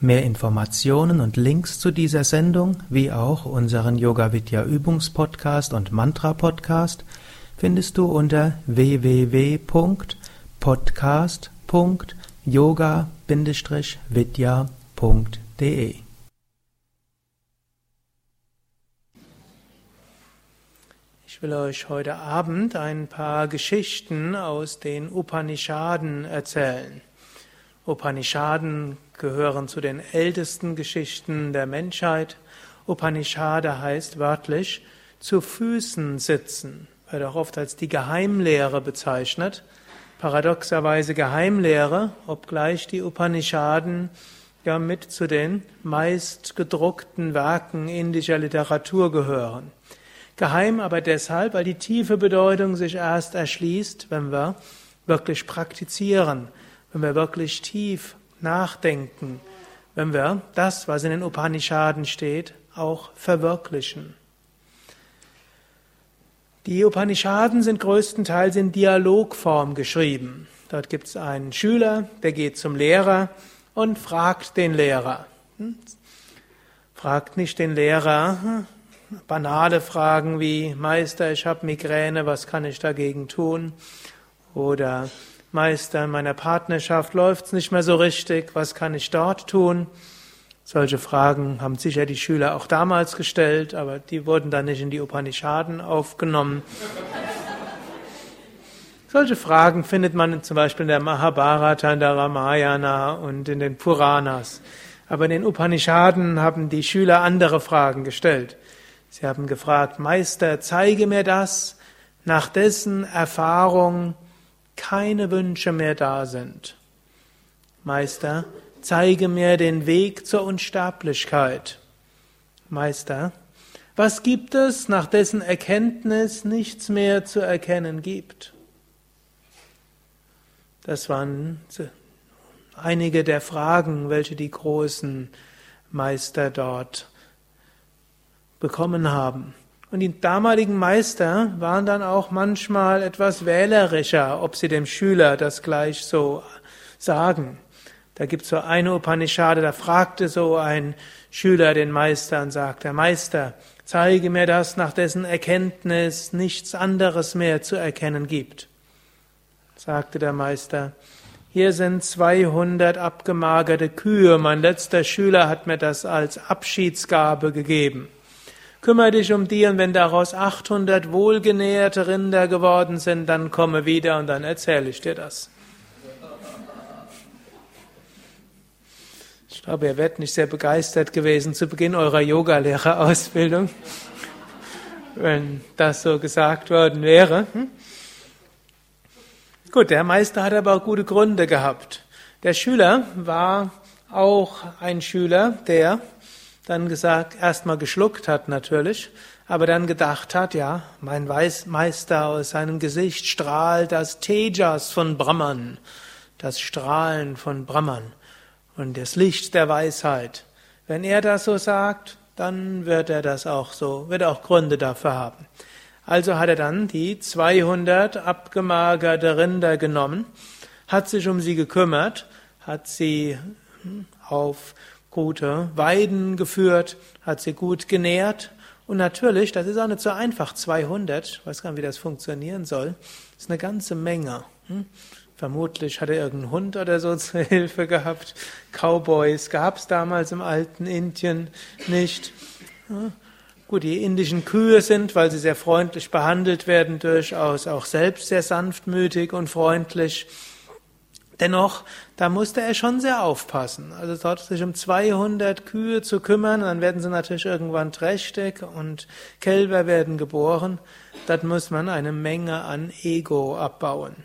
Mehr Informationen und Links zu dieser Sendung, wie auch unseren Yoga Vidya Übungspodcast und Mantra Podcast findest du unter www.podcast.yoga-vidya.de. Ich will euch heute Abend ein paar Geschichten aus den Upanishaden erzählen. Upanishaden gehören zu den ältesten Geschichten der Menschheit. Upanishade heißt wörtlich zu Füßen sitzen, wird auch oft als die Geheimlehre bezeichnet. Paradoxerweise Geheimlehre, obgleich die Upanishaden ja mit zu den meist gedruckten Werken indischer Literatur gehören. Geheim aber deshalb, weil die tiefe Bedeutung sich erst erschließt, wenn wir wirklich praktizieren, wenn wir wirklich tief nachdenken, wenn wir das, was in den Upanishaden steht, auch verwirklichen. Die Upanishaden sind größtenteils in Dialogform geschrieben. Dort gibt es einen Schüler, der geht zum Lehrer und fragt den Lehrer. Hm? Fragt nicht den Lehrer hm? banale Fragen wie Meister, ich habe Migräne, was kann ich dagegen tun? Oder Meister, in meiner Partnerschaft läuft's nicht mehr so richtig, was kann ich dort tun? Solche Fragen haben sicher die Schüler auch damals gestellt, aber die wurden dann nicht in die Upanishaden aufgenommen. Solche Fragen findet man zum Beispiel in der Mahabharata, in der Ramayana und in den Puranas. Aber in den Upanishaden haben die Schüler andere Fragen gestellt. Sie haben gefragt, Meister, zeige mir das, nach dessen Erfahrung keine Wünsche mehr da sind. Meister, zeige mir den Weg zur Unsterblichkeit. Meister, was gibt es, nach dessen Erkenntnis nichts mehr zu erkennen gibt? Das waren einige der Fragen, welche die großen Meister dort bekommen haben. Und die damaligen Meister waren dann auch manchmal etwas wählerischer, ob sie dem Schüler das gleich so sagen. Da gibt's so eine Upanishade, da fragte so ein Schüler den Meister und sagte, Meister, zeige mir das, nach dessen Erkenntnis nichts anderes mehr zu erkennen gibt. Sagte der Meister, hier sind 200 abgemagerte Kühe, mein letzter Schüler hat mir das als Abschiedsgabe gegeben. Kümmere dich um die und wenn daraus 800 wohlgenährte Rinder geworden sind, dann komme wieder und dann erzähle ich dir das. Ich glaube, ihr werdet nicht sehr begeistert gewesen zu Beginn eurer Yogalehrerausbildung, wenn das so gesagt worden wäre. Hm? Gut, der Meister hat aber auch gute Gründe gehabt. Der Schüler war auch ein Schüler, der dann gesagt, erstmal geschluckt hat natürlich, aber dann gedacht hat, ja, mein Meister aus seinem Gesicht strahlt das Tejas von Brahman, das Strahlen von Brahman und das Licht der Weisheit. Wenn er das so sagt, dann wird er das auch so, wird auch Gründe dafür haben. Also hat er dann die 200 abgemagerte Rinder genommen, hat sich um sie gekümmert, hat sie auf gute Weiden geführt, hat sie gut genährt. Und natürlich, das ist auch nicht so einfach, 200, ich weiß gar nicht, wie das funktionieren soll, ist eine ganze Menge. Hm? Vermutlich hat er irgendeinen Hund oder so zur Hilfe gehabt. Cowboys gab es damals im alten Indien nicht. Ja. Gut, die indischen Kühe sind, weil sie sehr freundlich behandelt werden, durchaus auch selbst sehr sanftmütig und freundlich. Dennoch, da musste er schon sehr aufpassen. Also dort sich um 200 Kühe zu kümmern, dann werden sie natürlich irgendwann trächtig und Kälber werden geboren. Dort muss man eine Menge an Ego abbauen.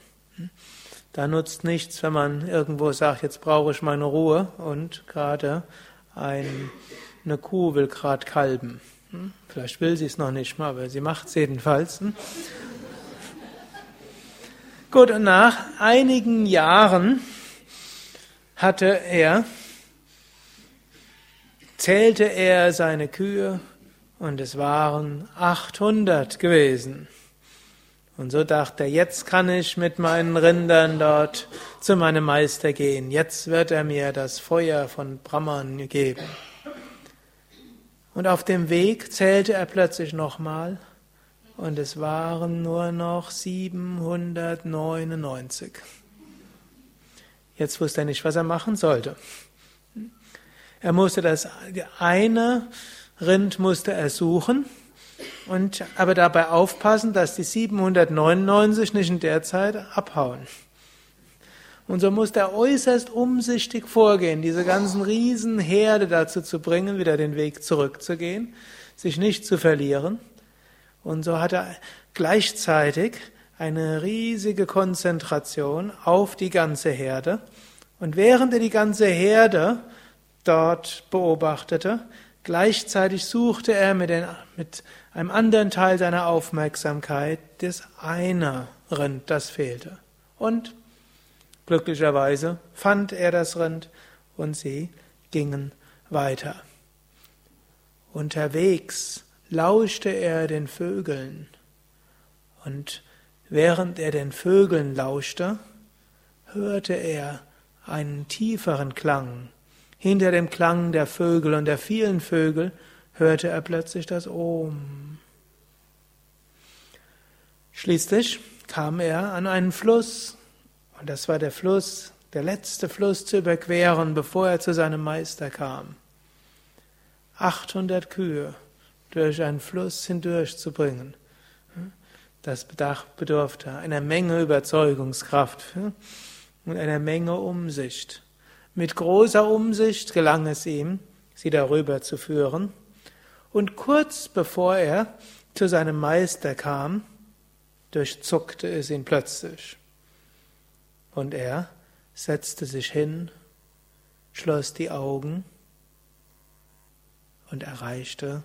Da nutzt nichts, wenn man irgendwo sagt, jetzt brauche ich meine Ruhe und gerade ein, eine Kuh will gerade kalben. Hm? Vielleicht will sie es noch nicht mal, aber sie macht es jedenfalls. Gut, und nach einigen Jahren hatte er, zählte er seine Kühe und es waren 800 gewesen. Und so dachte er, jetzt kann ich mit meinen Rindern dort zu meinem Meister gehen. Jetzt wird er mir das Feuer von Brahman geben. Und auf dem Weg zählte er plötzlich nochmal und es waren nur noch 799. Jetzt wusste er nicht, was er machen sollte. Er musste das eine Rind musste er suchen und aber dabei aufpassen, dass die 799 nicht in der Zeit abhauen. Und so muss er äußerst umsichtig vorgehen, diese ganzen Riesenherde dazu zu bringen, wieder den Weg zurückzugehen, sich nicht zu verlieren. Und so hat er gleichzeitig eine riesige Konzentration auf die ganze Herde. Und während er die ganze Herde dort beobachtete, gleichzeitig suchte er mit, den, mit einem anderen Teil seiner Aufmerksamkeit das eine Rind, das fehlte. Und glücklicherweise fand er das Rind und sie gingen weiter. Unterwegs lauschte er den Vögeln und während er den Vögeln lauschte, hörte er einen tieferen Klang. Hinter dem Klang der Vögel und der vielen Vögel hörte er plötzlich das Om. Schließlich kam er an einen Fluss, und das war der Fluss, der letzte Fluss zu überqueren, bevor er zu seinem Meister kam. 800 Kühe durch einen Fluss hindurch zu bringen, das bedurfte einer Menge Überzeugungskraft und einer Menge Umsicht. Mit großer Umsicht gelang es ihm, sie darüber zu führen, und kurz bevor er zu seinem Meister kam, durchzuckte es ihn plötzlich. Und er setzte sich hin, schloss die Augen und erreichte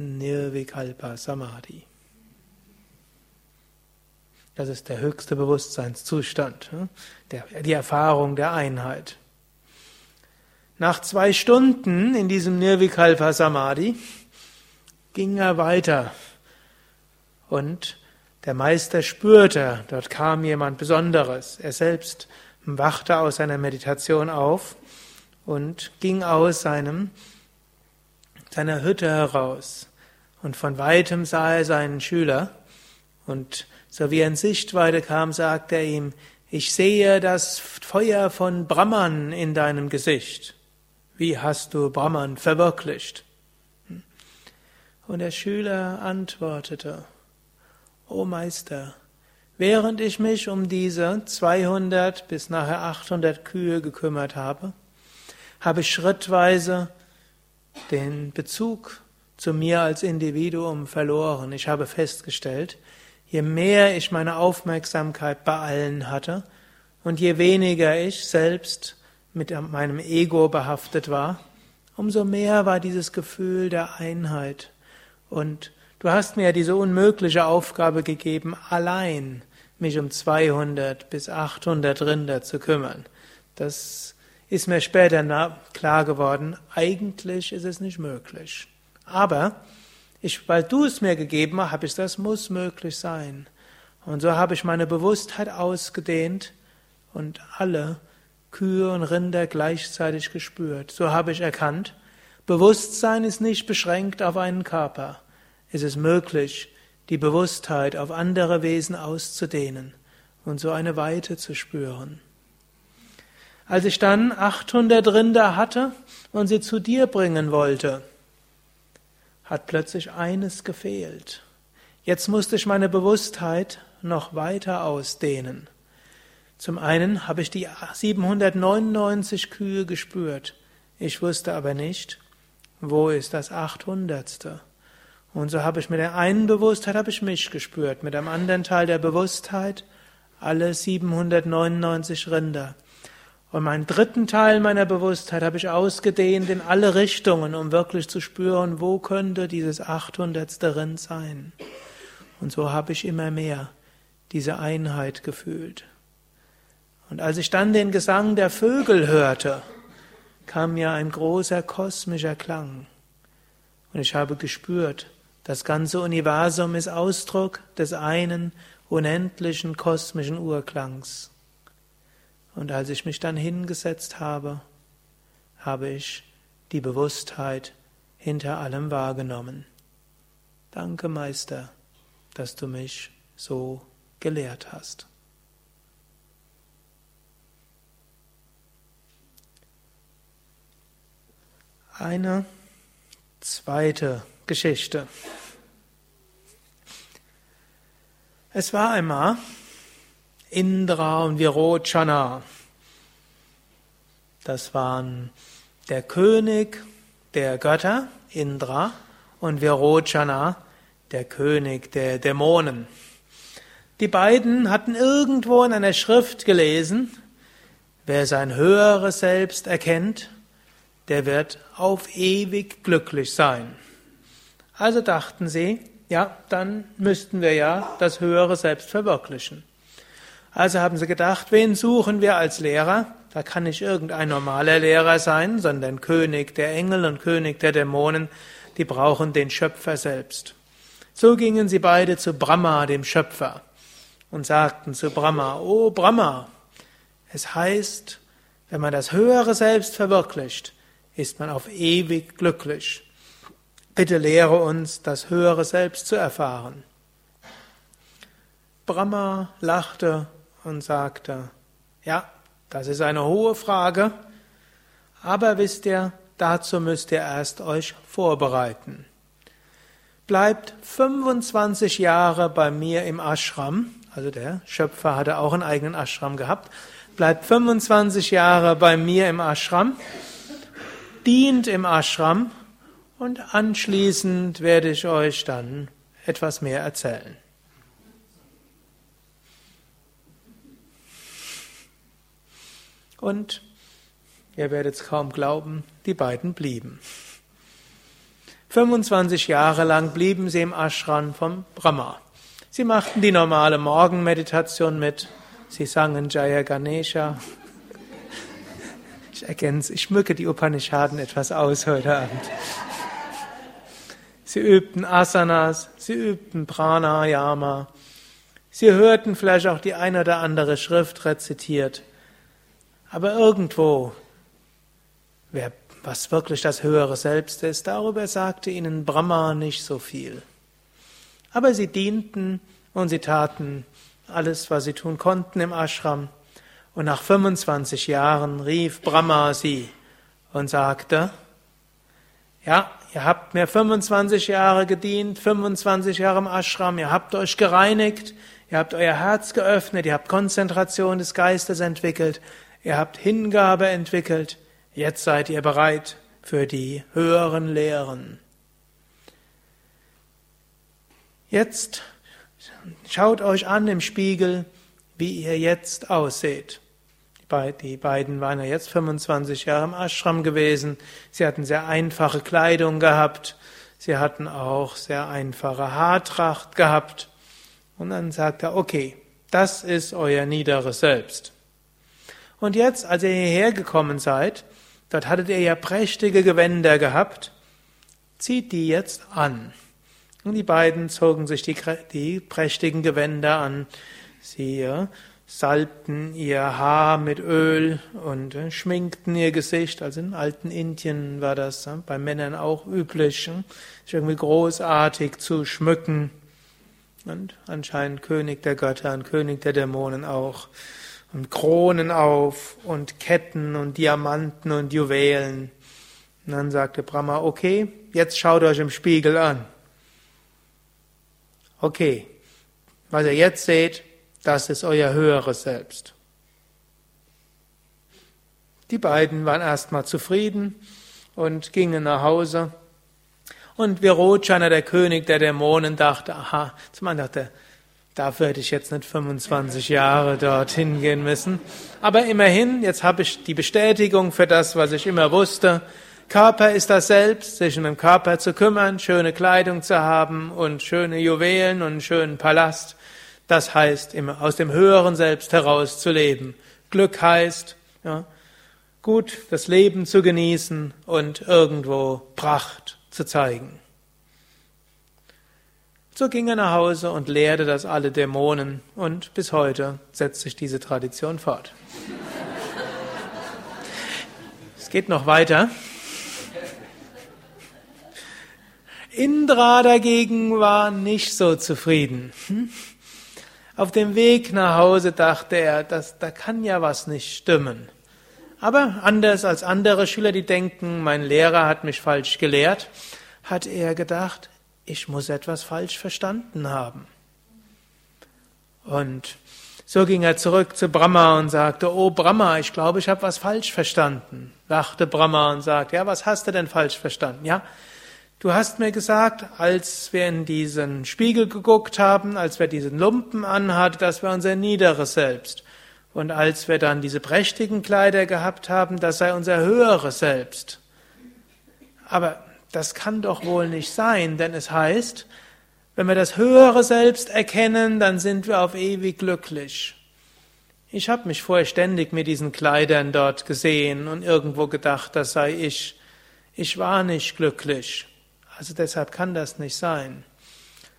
Nirvikalpa Samadhi. Das ist der höchste Bewusstseinszustand, hm? die Erfahrung der Einheit. Nach zwei Stunden in diesem Nirvikalpa Samadhi ging er weiter und der Meister spürte, dort kam jemand Besonderes. Er selbst wachte aus seiner Meditation auf und ging aus seinem, seiner Hütte heraus. Und von weitem sah er seinen Schüler und so wie er in Sichtweite kam, sagte er ihm, ich sehe das Feuer von Brahman in deinem Gesicht. Wie hast du Brahman verwirklicht? Und der Schüler antwortete, O Meister, während ich mich um diese 200 bis nachher 800 Kühe gekümmert habe, habe ich schrittweise den Bezug zu mir als Individuum verloren. Ich habe festgestellt, je mehr ich meine Aufmerksamkeit bei allen hatte und je weniger ich selbst mit meinem Ego behaftet war, umso mehr war dieses Gefühl der Einheit. Und du hast mir diese unmögliche Aufgabe gegeben, allein mich um 200 bis 800 Rinder zu kümmern. Das ist mir später klar geworden, eigentlich ist es nicht möglich. Aber ich, weil du es mir gegeben hast, habe ich das muss möglich sein. Und so habe ich meine Bewusstheit ausgedehnt und alle Kühe und Rinder gleichzeitig gespürt. So habe ich erkannt, Bewusstsein ist nicht beschränkt auf einen Körper. Es ist möglich, die Bewusstheit auf andere Wesen auszudehnen und so eine Weite zu spüren. Als ich dann 800 Rinder hatte und sie zu dir bringen wollte, hat plötzlich eines gefehlt. Jetzt musste ich meine Bewusstheit noch weiter ausdehnen. Zum einen habe ich die 799 Kühe gespürt. Ich wusste aber nicht, wo ist das 800. Und so habe ich mit der einen Bewusstheit habe ich mich gespürt, mit dem anderen Teil der Bewusstheit alle 799 Rinder. Und meinen dritten Teil meiner Bewusstheit habe ich ausgedehnt in alle Richtungen, um wirklich zu spüren, wo könnte dieses achthundertste Rind sein. Und so habe ich immer mehr diese Einheit gefühlt. Und als ich dann den Gesang der Vögel hörte, kam mir ein großer kosmischer Klang. Und ich habe gespürt, das ganze Universum ist Ausdruck des einen unendlichen kosmischen Urklangs. Und als ich mich dann hingesetzt habe, habe ich die Bewusstheit hinter allem wahrgenommen. Danke, Meister, dass du mich so gelehrt hast. Eine zweite Geschichte. Es war einmal Indra und Virochana. Das waren der König der Götter, Indra, und Virochana, der König der Dämonen. Die beiden hatten irgendwo in einer Schrift gelesen, wer sein höheres Selbst erkennt, der wird auf ewig glücklich sein. Also dachten sie, ja, dann müssten wir ja das höhere Selbst verwirklichen. Also haben sie gedacht, wen suchen wir als Lehrer? Da kann nicht irgendein normaler Lehrer sein, sondern König der Engel und König der Dämonen, die brauchen den Schöpfer selbst. So gingen sie beide zu Brahma, dem Schöpfer, und sagten zu Brahma, O Brahma, es heißt, wenn man das höhere Selbst verwirklicht, ist man auf ewig glücklich. Bitte lehre uns, das höhere Selbst zu erfahren. Brahma lachte und sagte, ja, das ist eine hohe Frage, aber wisst ihr, dazu müsst ihr erst euch vorbereiten. Bleibt 25 Jahre bei mir im Ashram, also der Schöpfer hatte auch einen eigenen Ashram gehabt, bleibt 25 Jahre bei mir im Ashram, dient im Ashram und anschließend werde ich euch dann etwas mehr erzählen. Und ihr werdet es kaum glauben, die beiden blieben. 25 Jahre lang blieben sie im Ashram vom Brahma. Sie machten die normale Morgenmeditation mit. Sie sangen Jaya Ganesha. Ich ergänze, ich schmücke die Upanishaden etwas aus heute Abend. Sie übten Asanas, sie übten Pranayama. Sie hörten vielleicht auch die eine oder andere Schrift rezitiert. Aber irgendwo, wer, was wirklich das höhere Selbst ist, darüber sagte ihnen Brahma nicht so viel. Aber sie dienten und sie taten alles, was sie tun konnten im Ashram. Und nach 25 Jahren rief Brahma sie und sagte, ja, ihr habt mir 25 Jahre gedient, 25 Jahre im Ashram, ihr habt euch gereinigt, ihr habt euer Herz geöffnet, ihr habt Konzentration des Geistes entwickelt, ihr habt Hingabe entwickelt, jetzt seid ihr bereit für die höheren Lehren. Jetzt schaut euch an im Spiegel, wie ihr jetzt ausseht. Die beiden waren ja jetzt 25 Jahre im Ashram gewesen. Sie hatten sehr einfache Kleidung gehabt. Sie hatten auch sehr einfache Haartracht gehabt. Und dann sagt er, okay, das ist euer niederes Selbst. Und jetzt, als ihr hierher gekommen seid, dort hattet ihr ja prächtige Gewänder gehabt, zieht die jetzt an. Und die beiden zogen sich die, die prächtigen Gewänder an. Sie salbten ihr Haar mit Öl und äh, schminkten ihr Gesicht. Also im alten Indien war das äh, bei Männern auch üblich, äh, sich irgendwie großartig zu schmücken. Und anscheinend König der Götter und König der Dämonen auch. Und Kronen auf und Ketten und Diamanten und Juwelen. Und dann sagte Brahma, okay, jetzt schaut euch im Spiegel an. Okay, was ihr jetzt seht, das ist euer höheres Selbst. Die beiden waren erstmal zufrieden und gingen nach Hause. Und Virochana, der König der Dämonen, dachte, aha, zum anderen dachte, Dafür hätte ich jetzt nicht 25 Jahre dorthin gehen müssen. Aber immerhin, jetzt habe ich die Bestätigung für das, was ich immer wusste. Körper ist das Selbst, sich um den Körper zu kümmern, schöne Kleidung zu haben und schöne Juwelen und einen schönen Palast. Das heißt, aus dem höheren Selbst heraus zu leben. Glück heißt, ja, gut das Leben zu genießen und irgendwo Pracht zu zeigen. So ging er nach Hause und lehrte das alle Dämonen und bis heute setzt sich diese Tradition fort. es geht noch weiter. Indra dagegen war nicht so zufrieden. Hm? Auf dem Weg nach Hause dachte er, dass, da kann ja was nicht stimmen. Aber anders als andere Schüler, die denken, mein Lehrer hat mich falsch gelehrt, hat er gedacht, ich muss etwas falsch verstanden haben. Und so ging er zurück zu Brahma und sagte, oh Brahma, ich glaube, ich habe was falsch verstanden. Lachte Brahma und sagte, ja, was hast du denn falsch verstanden? Ja, du hast mir gesagt, als wir in diesen Spiegel geguckt haben, als wir diesen Lumpen anhatten, das war unser niederes Selbst. Und als wir dann diese prächtigen Kleider gehabt haben, das sei unser höheres Selbst. Aber das kann doch wohl nicht sein, denn es heißt, wenn wir das höhere Selbst erkennen, dann sind wir auf ewig glücklich. Ich habe mich vorher ständig mit diesen Kleidern dort gesehen und irgendwo gedacht, das sei ich. Ich war nicht glücklich. Also deshalb kann das nicht sein,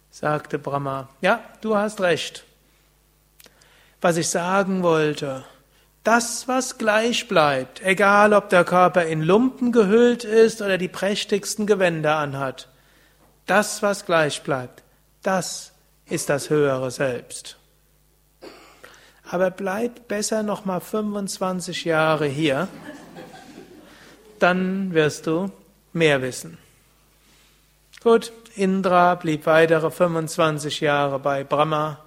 sagte Brahma. Ja, du hast recht. Was ich sagen wollte, das, was gleich bleibt, egal ob der Körper in Lumpen gehüllt ist oder die prächtigsten Gewänder anhat, das, was gleich bleibt, das ist das höhere Selbst. Aber bleib besser noch mal 25 Jahre hier, dann wirst du mehr wissen. Gut, Indra blieb weitere 25 Jahre bei Brahma.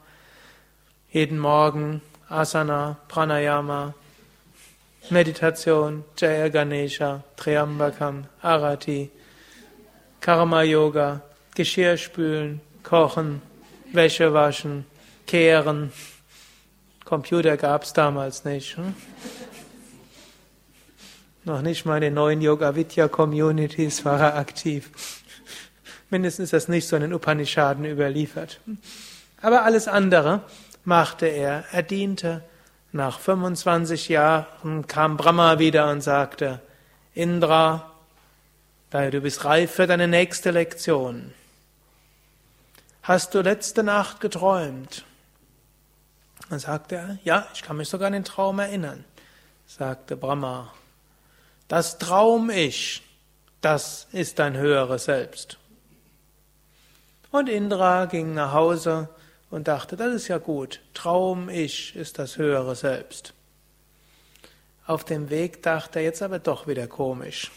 Jeden Morgen Asana, Pranayama, Meditation, Jaya Ganesha, Triambakam, Arati, Karma Yoga, Geschirr spülen, kochen, Wäsche waschen, kehren. Computer gab es damals nicht. Hm? Noch nicht mal in den neuen Yoga Vidya Communities war er aktiv. Mindestens ist das nicht so in den Upanishaden überliefert. Aber alles andere machte er. Er diente. Nach 25 Jahren kam Brahma wieder und sagte, Indra, du bist reif für deine nächste Lektion. Hast du letzte Nacht geträumt? Dann sagte er, ja, ich kann mich sogar an den Traum erinnern. Sagte Brahma, das Traum-Ich, das ist dein höheres Selbst. Und Indra ging nach Hause und dachte, das ist ja gut, Traum-Ich ist das höhere Selbst. Auf dem Weg dachte er jetzt aber doch wieder komisch.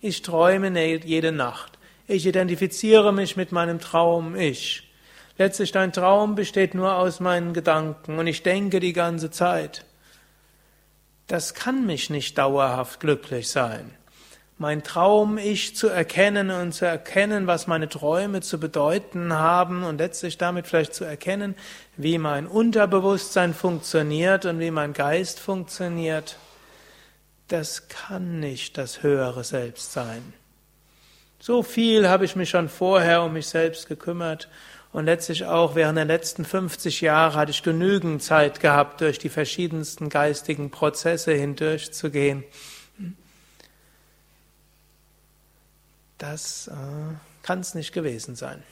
Ich träume jede Nacht. Ich identifiziere mich mit meinem Traum-Ich. Letztlich dein Traum besteht nur aus meinen Gedanken und ich denke die ganze Zeit. Das kann mich nicht dauerhaft glücklich sein mein Traum-Ich zu erkennen und zu erkennen, was meine Träume zu bedeuten haben und letztlich damit vielleicht zu erkennen, wie mein Unterbewusstsein funktioniert und wie mein Geist funktioniert, das kann nicht das höhere Selbst sein. So viel habe ich mich schon vorher um mich selbst gekümmert und letztlich auch während der letzten 50 Jahre hatte ich genügend Zeit gehabt, durch die verschiedensten geistigen Prozesse hindurchzugehen. Das äh, kann es nicht gewesen sein.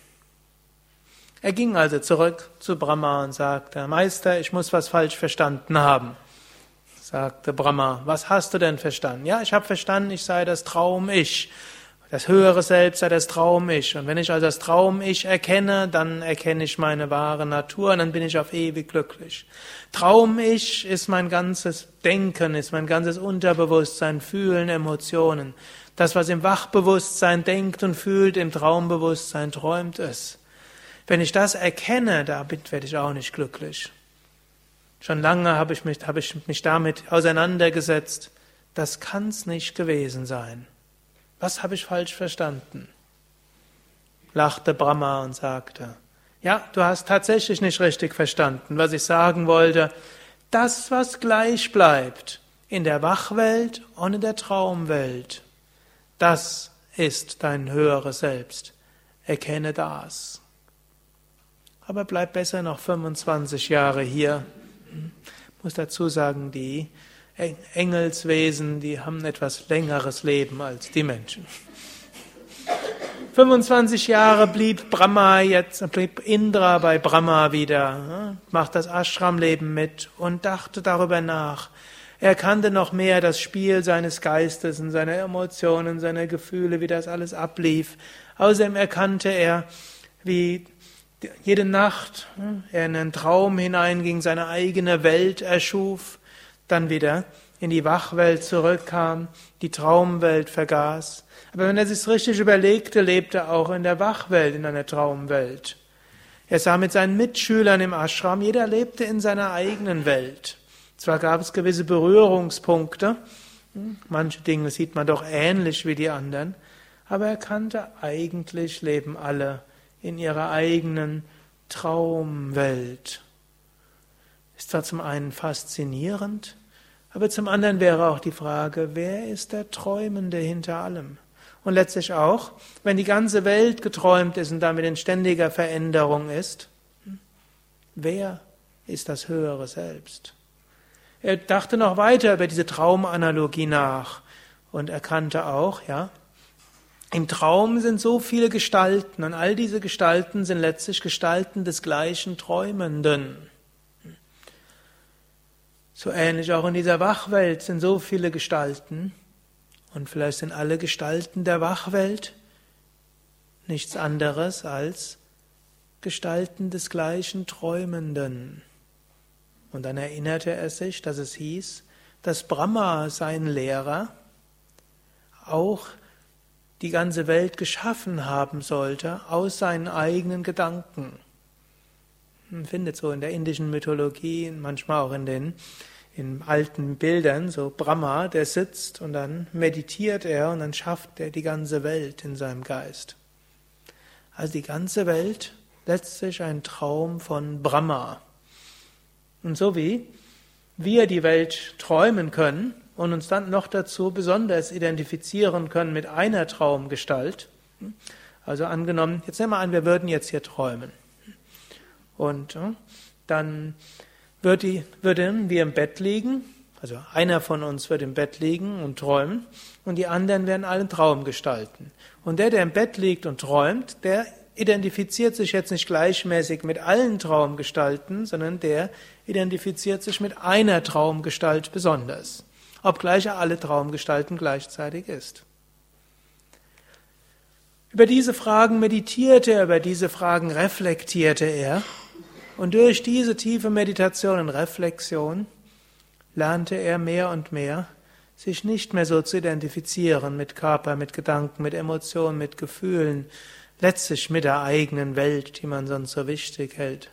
Er ging also zurück zu Brahma und sagte, Meister, ich muss was falsch verstanden haben. Sagte Brahma, was hast du denn verstanden? Ja, ich habe verstanden, ich sei das Traum-Ich. Das höhere Selbst sei das Traum-Ich. Und wenn ich also das Traum-Ich erkenne, dann erkenne ich meine wahre Natur und dann bin ich auf ewig glücklich. Traum-Ich ist mein ganzes Denken, ist mein ganzes Unterbewusstsein, Fühlen, Emotionen. Das, was im Wachbewusstsein denkt und fühlt, im Traumbewusstsein träumt es. Wenn ich das erkenne, damit werde ich auch nicht glücklich. Schon lange habe ich mich, habe ich mich damit auseinandergesetzt. Das kann es nicht gewesen sein. Was habe ich falsch verstanden? Lachte Brahma und sagte, Ja, du hast tatsächlich nicht richtig verstanden, was ich sagen wollte. Das, was gleich bleibt in der Wachwelt und in der Traumwelt, das ist dein höheres Selbst. Erkenne das. Aber bleib besser noch 25 Jahre hier. Ich muss dazu sagen, die Engelswesen, die haben etwas längeres Leben als die Menschen. 25 Jahre blieb Brahma jetzt, blieb Indra bei Brahma wieder, macht das Ashram-Leben mit und dachte darüber nach. Er kannte noch mehr das Spiel seines Geistes und seiner Emotionen, seiner Gefühle, wie das alles ablief. Außerdem erkannte er, wie jede Nacht er in einen Traum hineinging, seine eigene Welt erschuf, dann wieder in die Wachwelt zurückkam, die Traumwelt vergaß. Aber wenn er sich richtig überlegte, lebte er auch in der Wachwelt, in einer Traumwelt. Er sah mit seinen Mitschülern im Ashram, jeder lebte in seiner eigenen Welt. Zwar gab es gewisse Berührungspunkte, manche Dinge sieht man doch ähnlich wie die anderen, aber er kannte eigentlich leben alle in ihrer eigenen Traumwelt. Ist zwar zum einen faszinierend, aber zum anderen wäre auch die Frage, wer ist der Träumende hinter allem? Und letztlich auch, wenn die ganze Welt geträumt ist und damit in ständiger Veränderung ist, wer ist das höhere Selbst? Er dachte noch weiter über diese Traumanalogie nach und erkannte auch, ja, im Traum sind so viele Gestalten und all diese Gestalten sind letztlich Gestalten des gleichen Träumenden. So ähnlich auch in dieser Wachwelt sind so viele Gestalten. Und vielleicht sind alle Gestalten der Wachwelt nichts anderes als Gestalten des gleichen Träumenden. Und dann erinnerte er sich, dass es hieß, dass Brahma, sein Lehrer, auch die ganze Welt geschaffen haben sollte aus seinen eigenen Gedanken. Man findet so in der indischen Mythologie, manchmal auch in den in alten Bildern, so Brahma, der sitzt und dann meditiert er und dann schafft er die ganze Welt in seinem Geist. Also die ganze Welt letztlich ein Traum von Brahma. Und so wie wir die Welt träumen können und uns dann noch dazu besonders identifizieren können mit einer Traumgestalt, also angenommen, jetzt nehmen wir an, wir würden jetzt hier träumen. Und dann würden wir im Bett liegen, also einer von uns wird im Bett liegen und träumen, und die anderen werden alle Traum gestalten. Und der, der im Bett liegt und träumt, der identifiziert sich jetzt nicht gleichmäßig mit allen Traumgestalten, sondern der identifiziert sich mit einer Traumgestalt besonders, obgleich er alle Traumgestalten gleichzeitig ist. Über diese Fragen meditierte er, über diese Fragen reflektierte er und durch diese tiefe Meditation und Reflexion lernte er mehr und mehr, sich nicht mehr so zu identifizieren mit Körper, mit Gedanken, mit Emotionen, mit Gefühlen, letztlich mit der eigenen Welt, die man sonst so wichtig hält.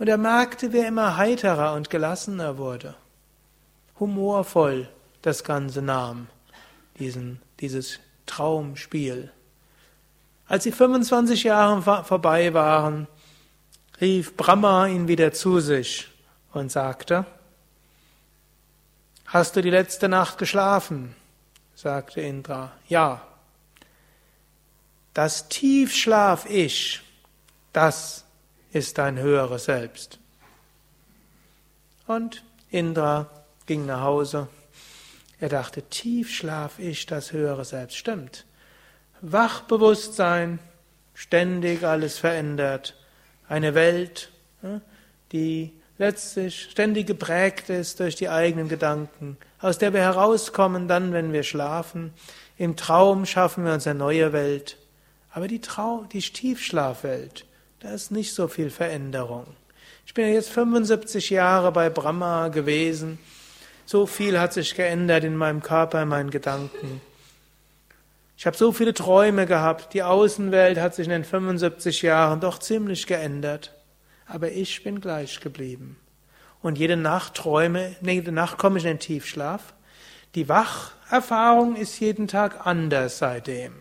Und er merkte, wie er immer heiterer und gelassener wurde, humorvoll das Ganze nahm, diesen, dieses Traumspiel. Als die 25 Jahre vorbei waren, rief Brahma ihn wieder zu sich und sagte, Hast du die letzte Nacht geschlafen? sagte Indra. Ja. Das Tiefschlaf-Ich, das ist dein höheres Selbst. Und Indra ging nach Hause. Er dachte, Tiefschlaf-Ich, das höhere Selbst. Stimmt. Wachbewusstsein, ständig alles verändert eine Welt, die letztlich ständig geprägt ist durch die eigenen Gedanken, aus der wir herauskommen dann, wenn wir schlafen. Im Traum schaffen wir uns eine neue Welt. Aber die, Trau die Tiefschlafwelt, da ist nicht so viel Veränderung. Ich bin jetzt 75 Jahre bei Brahma gewesen. So viel hat sich geändert in meinem Körper, in meinen Gedanken. Ich habe so viele Träume gehabt. Die Außenwelt hat sich in den 75 Jahren doch ziemlich geändert. Aber ich bin gleich geblieben. Und jede Nacht träume, jede Nacht komme ich in den Tiefschlaf. Die Wacherfahrung ist jeden Tag anders seitdem.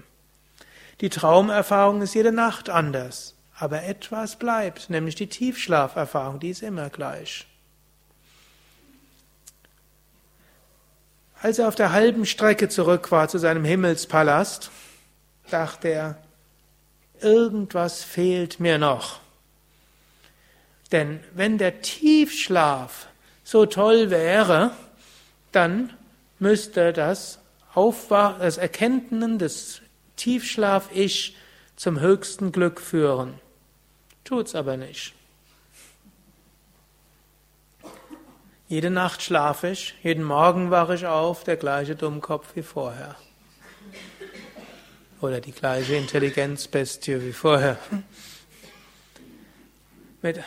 Die Traumerfahrung ist jede Nacht anders. Aber etwas bleibt, nämlich die Tiefschlaferfahrung, die ist immer gleich. Als er auf der halben Strecke zurück war zu seinem Himmelspalast, dachte er, irgendwas fehlt mir noch. Denn wenn der Tiefschlaf so toll wäre, dann müsste das Aufwach, das Erkenntnis des Tiefschlaf-Ich zum höchsten Glück führen. Tut's aber nicht. Jede Nacht schlafe ich, jeden Morgen wache ich auf, der gleiche Dummkopf wie vorher. Oder die gleiche Intelligenzbestie wie vorher. Mit,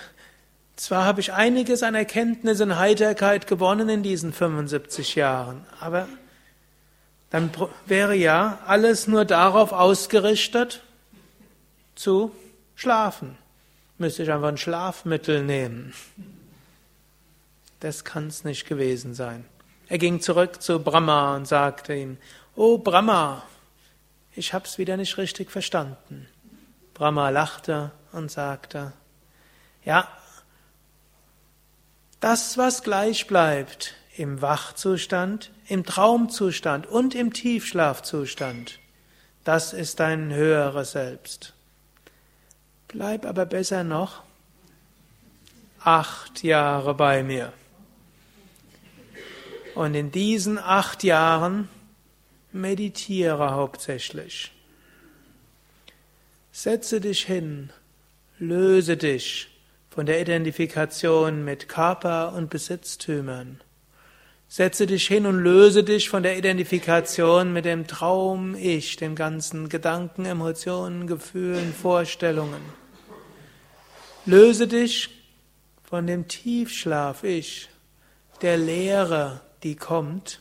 zwar habe ich einiges an Erkenntnis und Heiterkeit gewonnen in diesen 75 Jahren, aber dann wäre ja alles nur darauf ausgerichtet, zu schlafen. Müsste ich einfach ein Schlafmittel nehmen. Das kann es nicht gewesen sein. Er ging zurück zu Brahma und sagte ihm, Oh Brahma, ich hab's wieder nicht richtig verstanden. Brahma lachte und sagte, ja, das, was gleich bleibt im Wachzustand, im Traumzustand und im Tiefschlafzustand, das ist dein höheres Selbst. Bleib aber besser noch acht Jahre bei mir. Und in diesen acht Jahren meditiere hauptsächlich. Setze dich hin, löse dich von der Identifikation mit Körper und Besitztümern. Setze dich hin und löse dich von der Identifikation mit dem Traum-Ich, den ganzen Gedanken, Emotionen, Gefühlen, Vorstellungen. Löse dich von dem Tiefschlaf-Ich, der Leere, die kommt,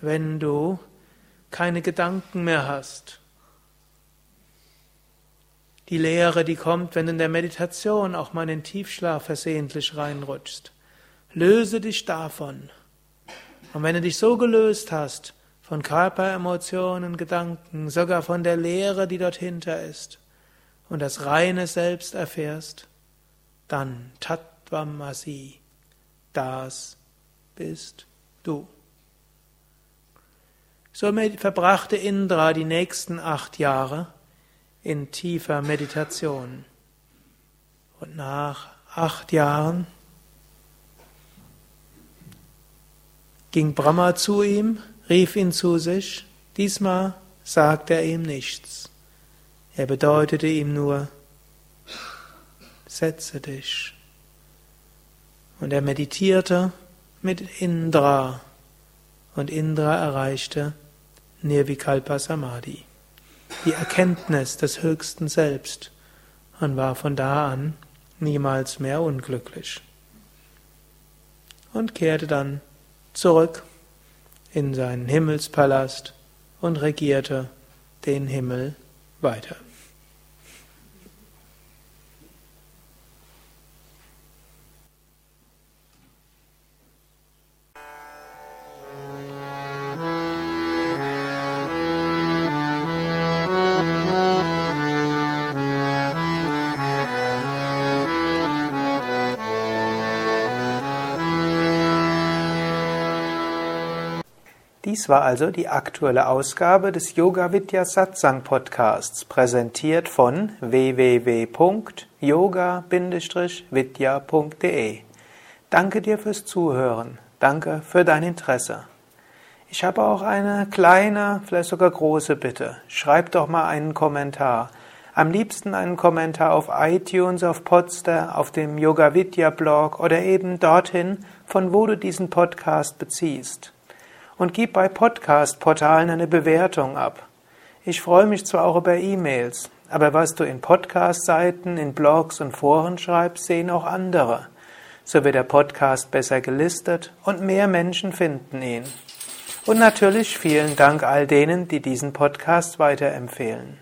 wenn du keine Gedanken mehr hast. Die Leere, die kommt, wenn du in der Meditation auch mal in den Tiefschlaf versehentlich reinrutschst. Löse dich davon. Und wenn du dich so gelöst hast von Körper, Emotionen, Gedanken, sogar von der Leere, die dort hinter ist, und das reine Selbst erfährst, dann Tattvamasi, das bist du. Somit verbrachte Indra die nächsten acht Jahre in tiefer Meditation. Und nach acht Jahren ging Brahma zu ihm, rief ihn zu sich. Diesmal sagte er ihm nichts. Er bedeutete ihm nur, setze dich. Und er meditierte mit Indra und Indra erreichte Nirvikalpa Samadhi, die Erkenntnis des höchsten Selbst und war von da an niemals mehr unglücklich. Und kehrte dann zurück in seinen Himmelspalast und regierte den Himmel weiter. Dies war also die aktuelle Ausgabe des Yoga Vidya Satsang Podcasts, präsentiert von www.yoga-vidya.de. Danke dir fürs Zuhören. Danke für dein Interesse. Ich habe auch eine kleine, vielleicht sogar große Bitte. Schreib doch mal einen Kommentar. Am liebsten einen Kommentar auf iTunes, auf Podster, auf dem Yoga Vidya Blog oder eben dorthin, von wo du diesen Podcast beziehst und gib bei Podcast-Portalen eine Bewertung ab. Ich freue mich zwar auch über E-Mails, aber was du in Podcast-Seiten, in Blogs und Foren schreibst, sehen auch andere. So wird der Podcast besser gelistet und mehr Menschen finden ihn. Und natürlich vielen Dank all denen, die diesen Podcast weiterempfehlen.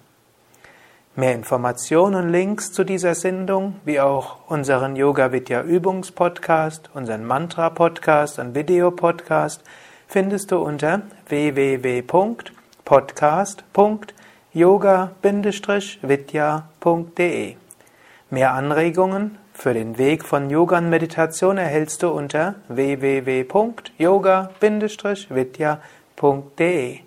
Mehr Informationen und Links zu dieser Sendung, wie auch unseren Yoga Vidya Übungspodcast, unseren Mantra Podcast und Video Podcast findest du unter www.podcast.yoga-vidya.de. Mehr Anregungen für den Weg von Yoga und Meditation erhältst du unter www.yoga-vidya.de.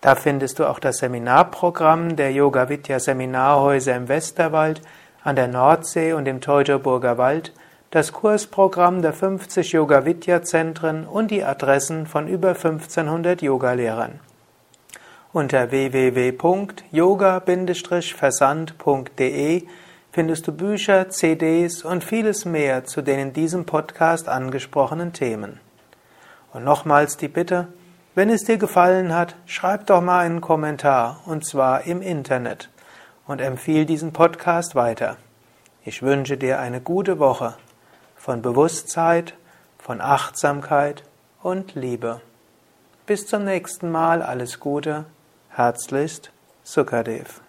Da findest du auch das Seminarprogramm der Yoga Vidya Seminarhäuser im Westerwald, an der Nordsee und im Teutoburger Wald, das Kursprogramm der 50 Yoga Vidya Zentren und die Adressen von über 1500 Yogalehrern. Unter www.yoga-versand.de findest du Bücher, CDs und vieles mehr zu den in diesem Podcast angesprochenen Themen. Und nochmals die Bitte, wenn es dir gefallen hat, schreib doch mal einen Kommentar, und zwar im Internet, und empfiehl diesen Podcast weiter. Ich wünsche dir eine gute Woche von Bewusstheit, von Achtsamkeit und Liebe. Bis zum nächsten Mal, alles Gute, herzlichst, Sukadev.